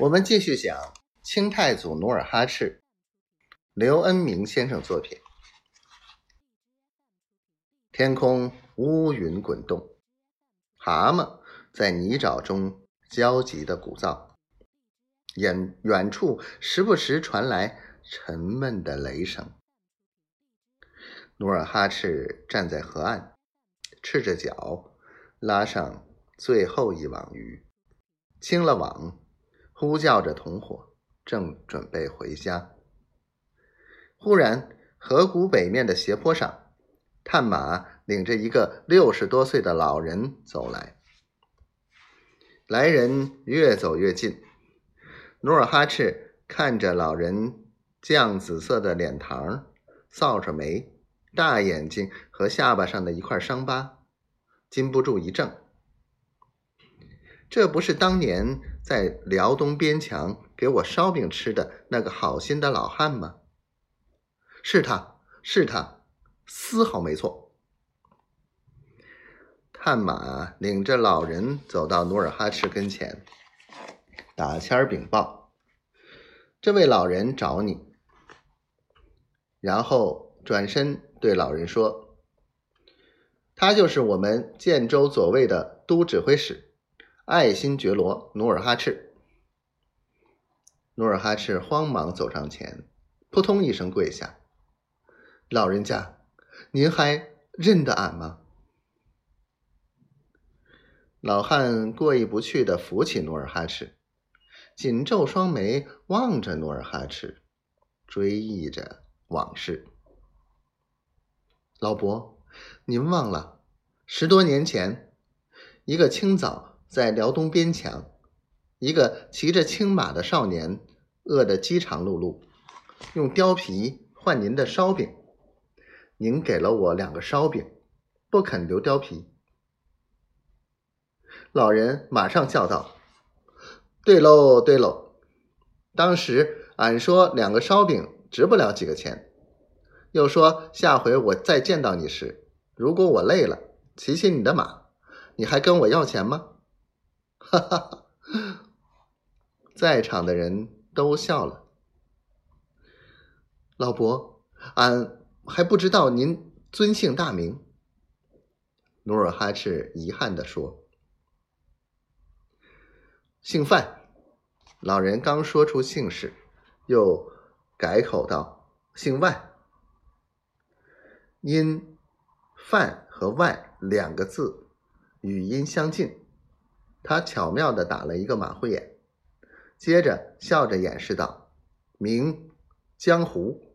我们继续讲清太祖努尔哈赤，刘恩明先生作品。天空乌云滚动，蛤蟆在泥沼中焦急的鼓噪，远远处时不时传来沉闷的雷声。努尔哈赤站在河岸，赤着脚拉上最后一网鱼，清了网。呼叫着同伙，正准备回家。忽然，河谷北面的斜坡上，探马领着一个六十多岁的老人走来。来人越走越近，努尔哈赤看着老人酱紫色的脸庞、扫着眉、大眼睛和下巴上的一块伤疤，禁不住一怔。这不是当年在辽东边墙给我烧饼吃的那个好心的老汉吗？是他是他，丝毫没错。探马领着老人走到努尔哈赤跟前，打签儿禀报：“这位老人找你。”然后转身对老人说：“他就是我们建州左卫的都指挥使。”爱新觉罗努尔哈赤，努尔哈赤慌忙走上前，扑通一声跪下：“老人家，您还认得俺吗？”老汉过意不去的扶起努尔哈赤，紧皱双眉望着努尔哈赤，追忆着往事。老伯，您忘了，十多年前，一个清早。在辽东边墙，一个骑着青马的少年饿得饥肠辘辘，用貂皮换您的烧饼。您给了我两个烧饼，不肯留貂皮。老人马上叫道：“对喽，对喽！当时俺说两个烧饼值不了几个钱，又说下回我再见到你时，如果我累了，骑骑你的马，你还跟我要钱吗？”哈哈哈，在场的人都笑了。老伯，俺还不知道您尊姓大名。努尔哈赤遗憾地说：“姓范。”老人刚说出姓氏，又改口道：“姓万。”因“范”和“万”两个字语音相近。他巧妙的打了一个马虎眼，接着笑着掩饰道：“明江湖。”